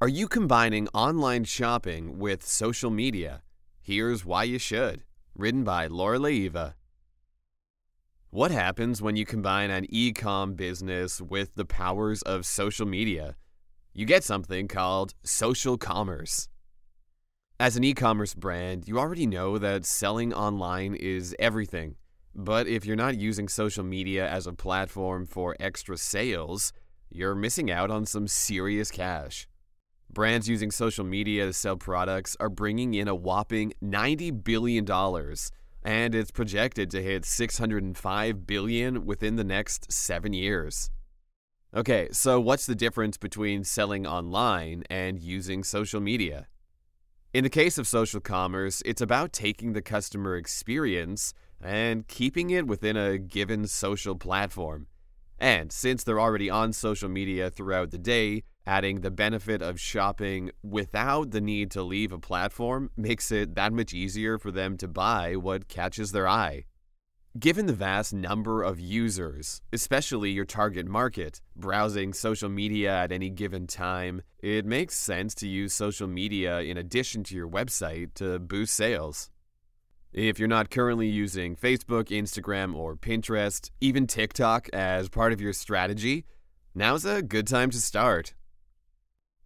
Are you combining online shopping with social media? Here's why you should. Written by Laura Leiva. What happens when you combine an e com business with the powers of social media? You get something called social commerce. As an e commerce brand, you already know that selling online is everything. But if you're not using social media as a platform for extra sales, you're missing out on some serious cash. Brands using social media to sell products are bringing in a whopping $90 billion, and it's projected to hit 605 billion within the next seven years. Okay, so what's the difference between selling online and using social media? In the case of social commerce, it's about taking the customer experience and keeping it within a given social platform. And since they're already on social media throughout the day, adding the benefit of shopping without the need to leave a platform makes it that much easier for them to buy what catches their eye. Given the vast number of users, especially your target market, browsing social media at any given time, it makes sense to use social media in addition to your website to boost sales. If you're not currently using Facebook, Instagram, or Pinterest, even TikTok as part of your strategy, now's a good time to start.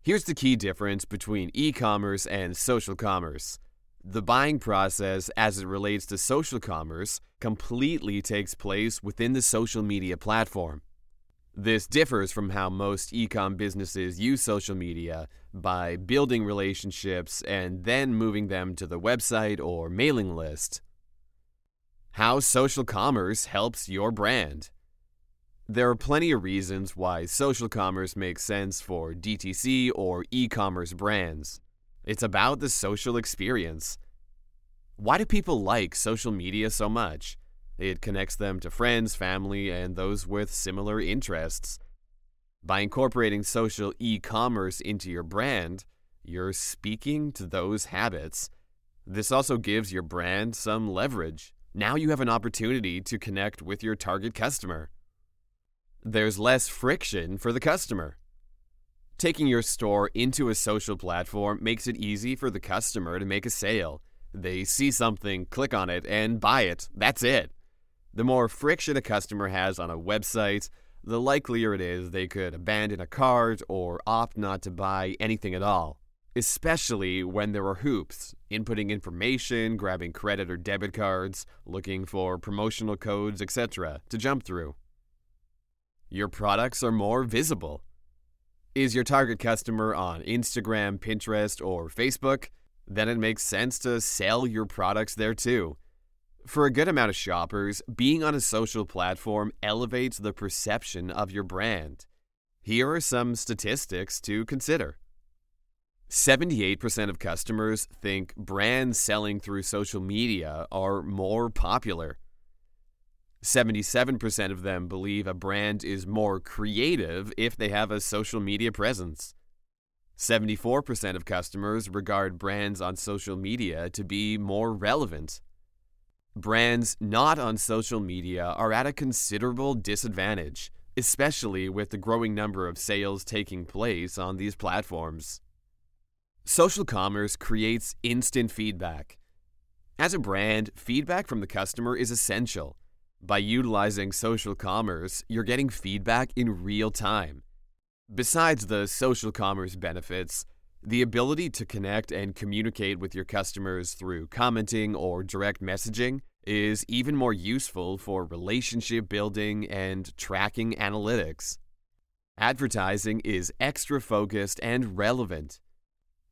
Here's the key difference between e commerce and social commerce. The buying process, as it relates to social commerce, completely takes place within the social media platform. This differs from how most e-com businesses use social media by building relationships and then moving them to the website or mailing list. How social commerce helps your brand. There are plenty of reasons why social commerce makes sense for DTC or e commerce brands. It's about the social experience. Why do people like social media so much? It connects them to friends, family, and those with similar interests. By incorporating social e commerce into your brand, you're speaking to those habits. This also gives your brand some leverage. Now you have an opportunity to connect with your target customer. There's less friction for the customer. Taking your store into a social platform makes it easy for the customer to make a sale. They see something, click on it, and buy it. That's it. The more friction a customer has on a website, the likelier it is they could abandon a cart or opt not to buy anything at all, especially when there are hoops, inputting information, grabbing credit or debit cards, looking for promotional codes, etc., to jump through. Your products are more visible. Is your target customer on Instagram, Pinterest, or Facebook? Then it makes sense to sell your products there too. For a good amount of shoppers, being on a social platform elevates the perception of your brand. Here are some statistics to consider. 78% of customers think brands selling through social media are more popular. 77% of them believe a brand is more creative if they have a social media presence. 74% of customers regard brands on social media to be more relevant. Brands not on social media are at a considerable disadvantage, especially with the growing number of sales taking place on these platforms. Social commerce creates instant feedback. As a brand, feedback from the customer is essential. By utilizing social commerce, you're getting feedback in real time. Besides the social commerce benefits, the ability to connect and communicate with your customers through commenting or direct messaging is even more useful for relationship building and tracking analytics. Advertising is extra focused and relevant.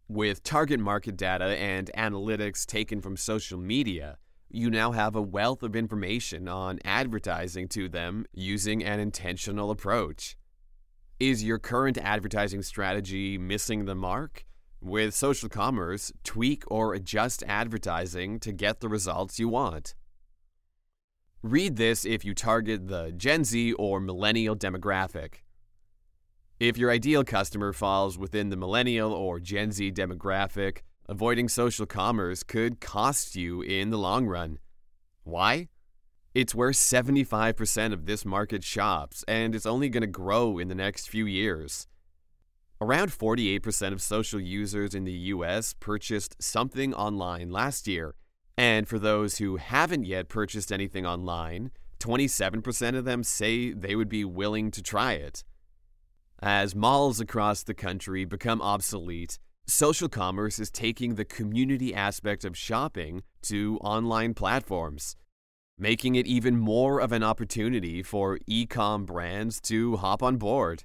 With target market data and analytics taken from social media, you now have a wealth of information on advertising to them using an intentional approach. Is your current advertising strategy missing the mark? With social commerce, tweak or adjust advertising to get the results you want. Read this if you target the Gen Z or millennial demographic. If your ideal customer falls within the millennial or Gen Z demographic, avoiding social commerce could cost you in the long run. Why? It's where 75% of this market shops, and it's only going to grow in the next few years. Around 48% of social users in the US purchased something online last year. And for those who haven't yet purchased anything online, 27% of them say they would be willing to try it. As malls across the country become obsolete, social commerce is taking the community aspect of shopping to online platforms, making it even more of an opportunity for e com brands to hop on board.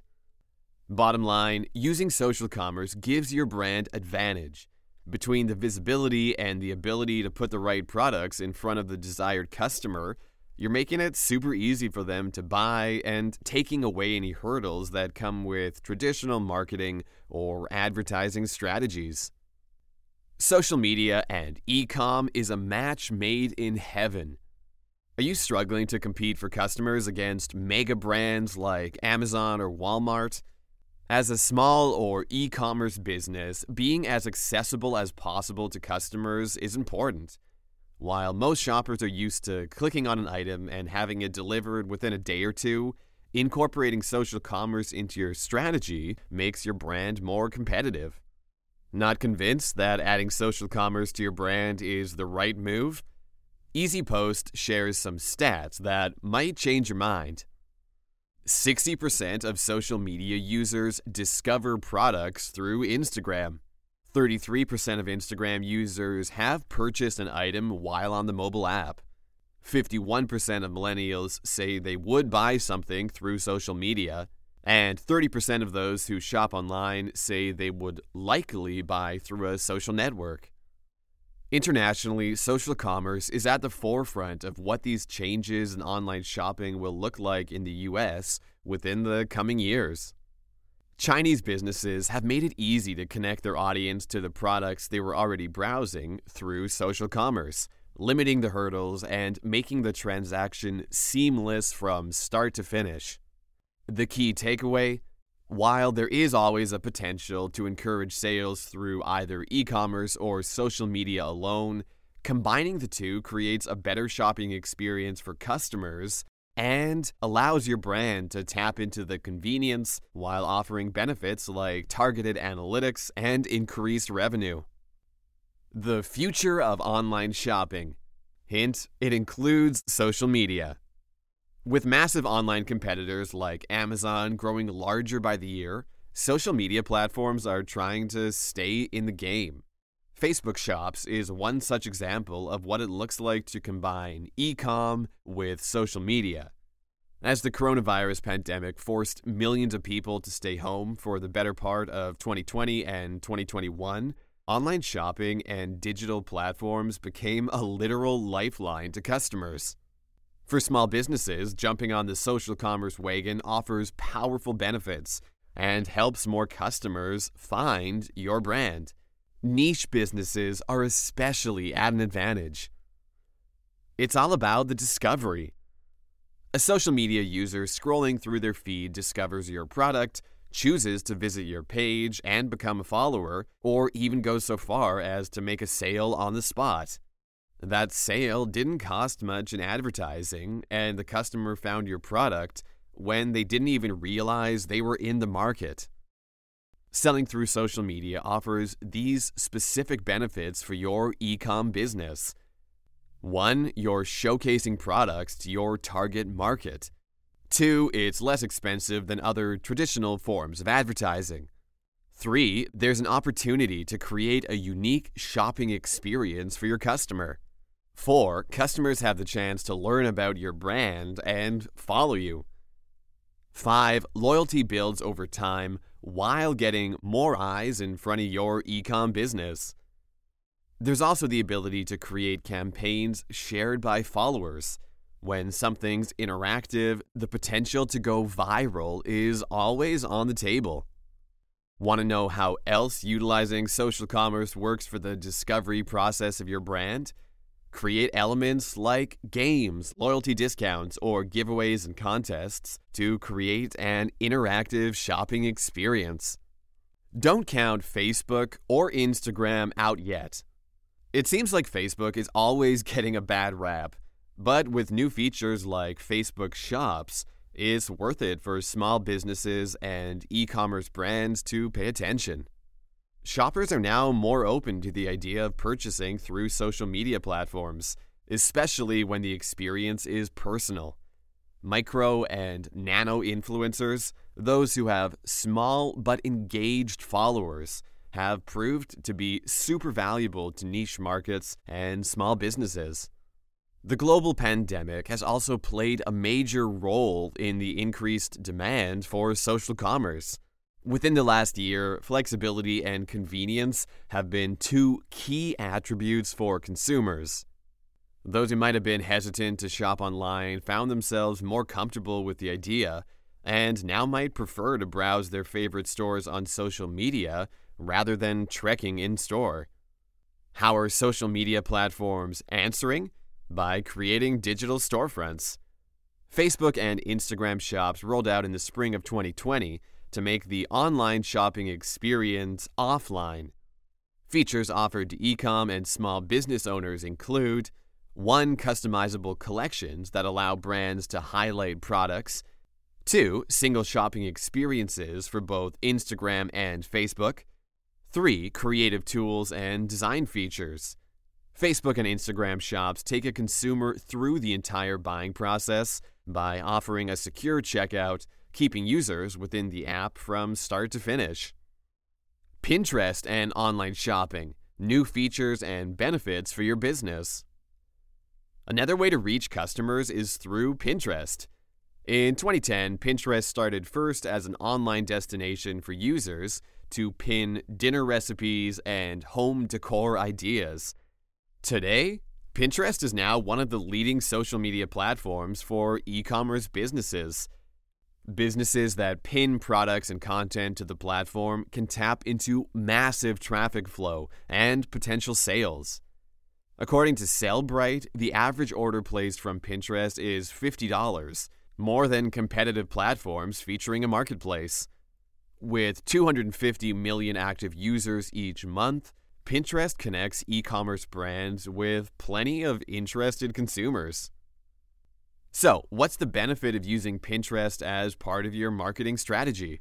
Bottom line, using social commerce gives your brand advantage between the visibility and the ability to put the right products in front of the desired customer. You're making it super easy for them to buy and taking away any hurdles that come with traditional marketing or advertising strategies. Social media and e-com is a match made in heaven. Are you struggling to compete for customers against mega brands like Amazon or Walmart? As a small or e commerce business, being as accessible as possible to customers is important. While most shoppers are used to clicking on an item and having it delivered within a day or two, incorporating social commerce into your strategy makes your brand more competitive. Not convinced that adding social commerce to your brand is the right move? EasyPost shares some stats that might change your mind. 60% of social media users discover products through Instagram. 33% of Instagram users have purchased an item while on the mobile app. 51% of millennials say they would buy something through social media, and 30% of those who shop online say they would likely buy through a social network. Internationally, social commerce is at the forefront of what these changes in online shopping will look like in the US within the coming years. Chinese businesses have made it easy to connect their audience to the products they were already browsing through social commerce, limiting the hurdles and making the transaction seamless from start to finish. The key takeaway while there is always a potential to encourage sales through either e commerce or social media alone, combining the two creates a better shopping experience for customers and allows your brand to tap into the convenience while offering benefits like targeted analytics and increased revenue. The future of online shopping. Hint, it includes social media. With massive online competitors like Amazon growing larger by the year, social media platforms are trying to stay in the game. Facebook Shops is one such example of what it looks like to combine e com with social media. As the coronavirus pandemic forced millions of people to stay home for the better part of 2020 and 2021, online shopping and digital platforms became a literal lifeline to customers. For small businesses, jumping on the social commerce wagon offers powerful benefits and helps more customers find your brand. Niche businesses are especially at an advantage. It's all about the discovery. A social media user scrolling through their feed discovers your product, chooses to visit your page and become a follower, or even goes so far as to make a sale on the spot. That sale didn't cost much in advertising, and the customer found your product when they didn't even realize they were in the market. Selling through social media offers these specific benefits for your e com business. One, you're showcasing products to your target market. Two, it's less expensive than other traditional forms of advertising. Three, there's an opportunity to create a unique shopping experience for your customer. Four, customers have the chance to learn about your brand and follow you. Five, loyalty builds over time while getting more eyes in front of your ecom business. There's also the ability to create campaigns shared by followers. When something's interactive, the potential to go viral is always on the table. Want to know how else utilizing social commerce works for the discovery process of your brand? Create elements like games, loyalty discounts, or giveaways and contests to create an interactive shopping experience. Don't count Facebook or Instagram out yet. It seems like Facebook is always getting a bad rap, but with new features like Facebook Shops, it's worth it for small businesses and e commerce brands to pay attention. Shoppers are now more open to the idea of purchasing through social media platforms, especially when the experience is personal. Micro and nano influencers, those who have small but engaged followers, have proved to be super valuable to niche markets and small businesses. The global pandemic has also played a major role in the increased demand for social commerce. Within the last year, flexibility and convenience have been two key attributes for consumers. Those who might have been hesitant to shop online found themselves more comfortable with the idea and now might prefer to browse their favorite stores on social media rather than trekking in store. How are social media platforms answering? by creating digital storefronts. Facebook and Instagram shops rolled out in the spring of 2020 to make the online shopping experience offline. Features offered to ecom and small business owners include one, customizable collections that allow brands to highlight products, two, single shopping experiences for both Instagram and Facebook, three, creative tools and design features. Facebook and Instagram shops take a consumer through the entire buying process by offering a secure checkout, keeping users within the app from start to finish. Pinterest and online shopping, new features and benefits for your business. Another way to reach customers is through Pinterest. In 2010, Pinterest started first as an online destination for users to pin dinner recipes and home decor ideas. Today, Pinterest is now one of the leading social media platforms for e commerce businesses. Businesses that pin products and content to the platform can tap into massive traffic flow and potential sales. According to Sellbrite, the average order placed from Pinterest is $50, more than competitive platforms featuring a marketplace. With 250 million active users each month, Pinterest connects e commerce brands with plenty of interested consumers. So, what's the benefit of using Pinterest as part of your marketing strategy?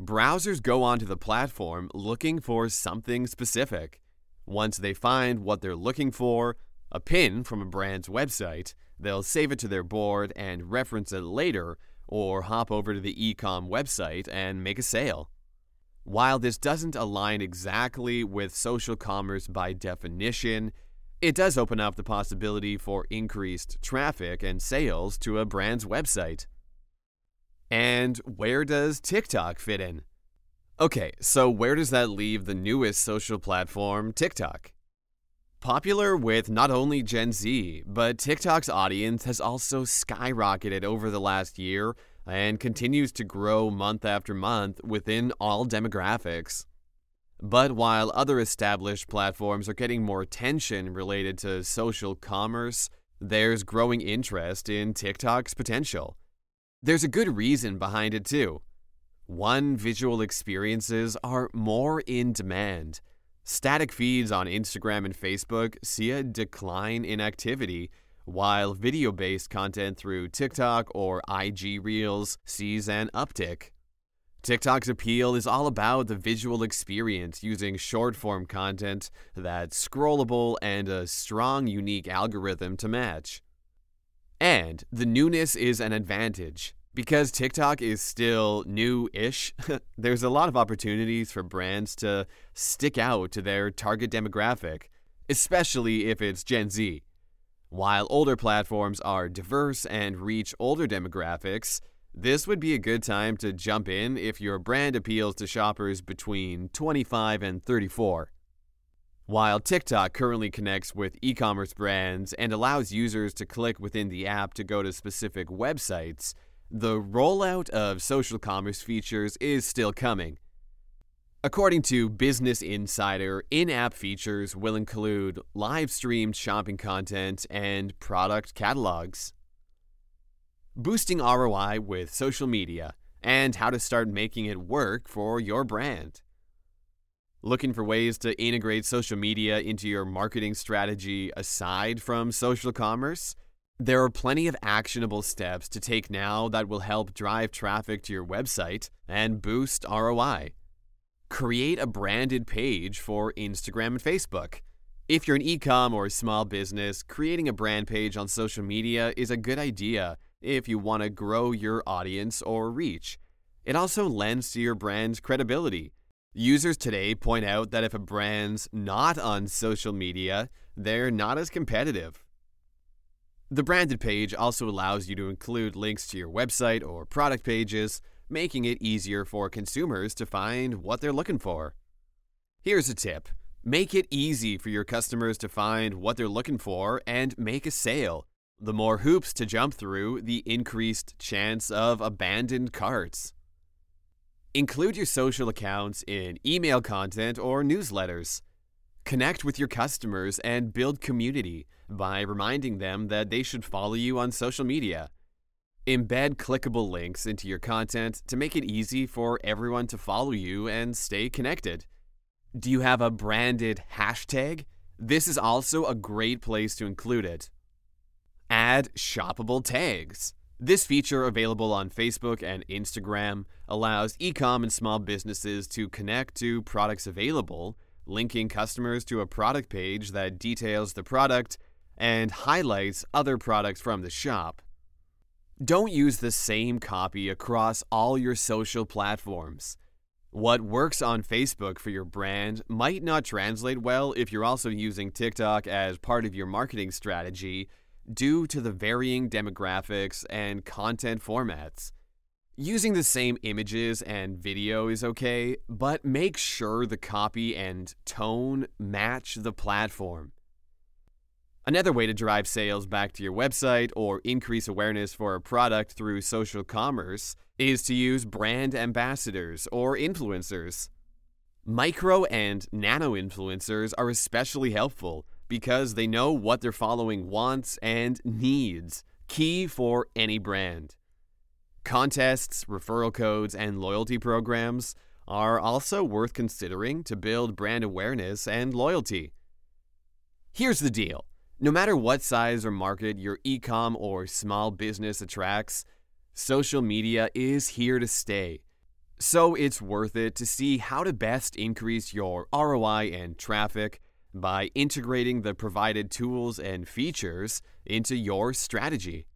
Browsers go onto the platform looking for something specific. Once they find what they're looking for, a pin from a brand's website, they'll save it to their board and reference it later, or hop over to the ecom website and make a sale. While this doesn't align exactly with social commerce by definition, it does open up the possibility for increased traffic and sales to a brand's website. And where does TikTok fit in? Okay, so where does that leave the newest social platform, TikTok? Popular with not only Gen Z, but TikTok's audience has also skyrocketed over the last year and continues to grow month after month within all demographics. But while other established platforms are getting more attention related to social commerce, there's growing interest in TikTok's potential. There's a good reason behind it, too. One, visual experiences are more in demand. Static feeds on Instagram and Facebook see a decline in activity while video based content through TikTok or IG Reels sees an uptick. TikTok's appeal is all about the visual experience using short form content that's scrollable and a strong, unique algorithm to match. And the newness is an advantage. Because TikTok is still new ish, there's a lot of opportunities for brands to stick out to their target demographic, especially if it's Gen Z. While older platforms are diverse and reach older demographics, this would be a good time to jump in if your brand appeals to shoppers between 25 and 34. While TikTok currently connects with e commerce brands and allows users to click within the app to go to specific websites, the rollout of social commerce features is still coming. According to Business Insider, in app features will include live streamed shopping content and product catalogs. Boosting ROI with social media and how to start making it work for your brand. Looking for ways to integrate social media into your marketing strategy aside from social commerce? There are plenty of actionable steps to take now that will help drive traffic to your website and boost ROI. Create a branded page for Instagram and Facebook. If you're an e-com or small business, creating a brand page on social media is a good idea if you want to grow your audience or reach. It also lends to your brand's credibility. Users today point out that if a brand's not on social media, they're not as competitive. The branded page also allows you to include links to your website or product pages, making it easier for consumers to find what they're looking for. Here's a tip make it easy for your customers to find what they're looking for and make a sale. The more hoops to jump through, the increased chance of abandoned carts. Include your social accounts in email content or newsletters. Connect with your customers and build community by reminding them that they should follow you on social media. Embed clickable links into your content to make it easy for everyone to follow you and stay connected. Do you have a branded hashtag? This is also a great place to include it. Add shoppable tags. This feature, available on Facebook and Instagram, allows e-com and small businesses to connect to products available linking customers to a product page that details the product and highlights other products from the shop. Don't use the same copy across all your social platforms. What works on Facebook for your brand might not translate well if you're also using TikTok as part of your marketing strategy due to the varying demographics and content formats. Using the same images and video is okay, but make sure the copy and tone match the platform. Another way to drive sales back to your website or increase awareness for a product through social commerce is to use brand ambassadors or influencers. Micro and nano influencers are especially helpful because they know what their following wants and needs, key for any brand. Contests, referral codes, and loyalty programs are also worth considering to build brand awareness and loyalty. Here's the deal no matter what size or market your e-com or small business attracts, social media is here to stay. So it's worth it to see how to best increase your ROI and traffic by integrating the provided tools and features into your strategy.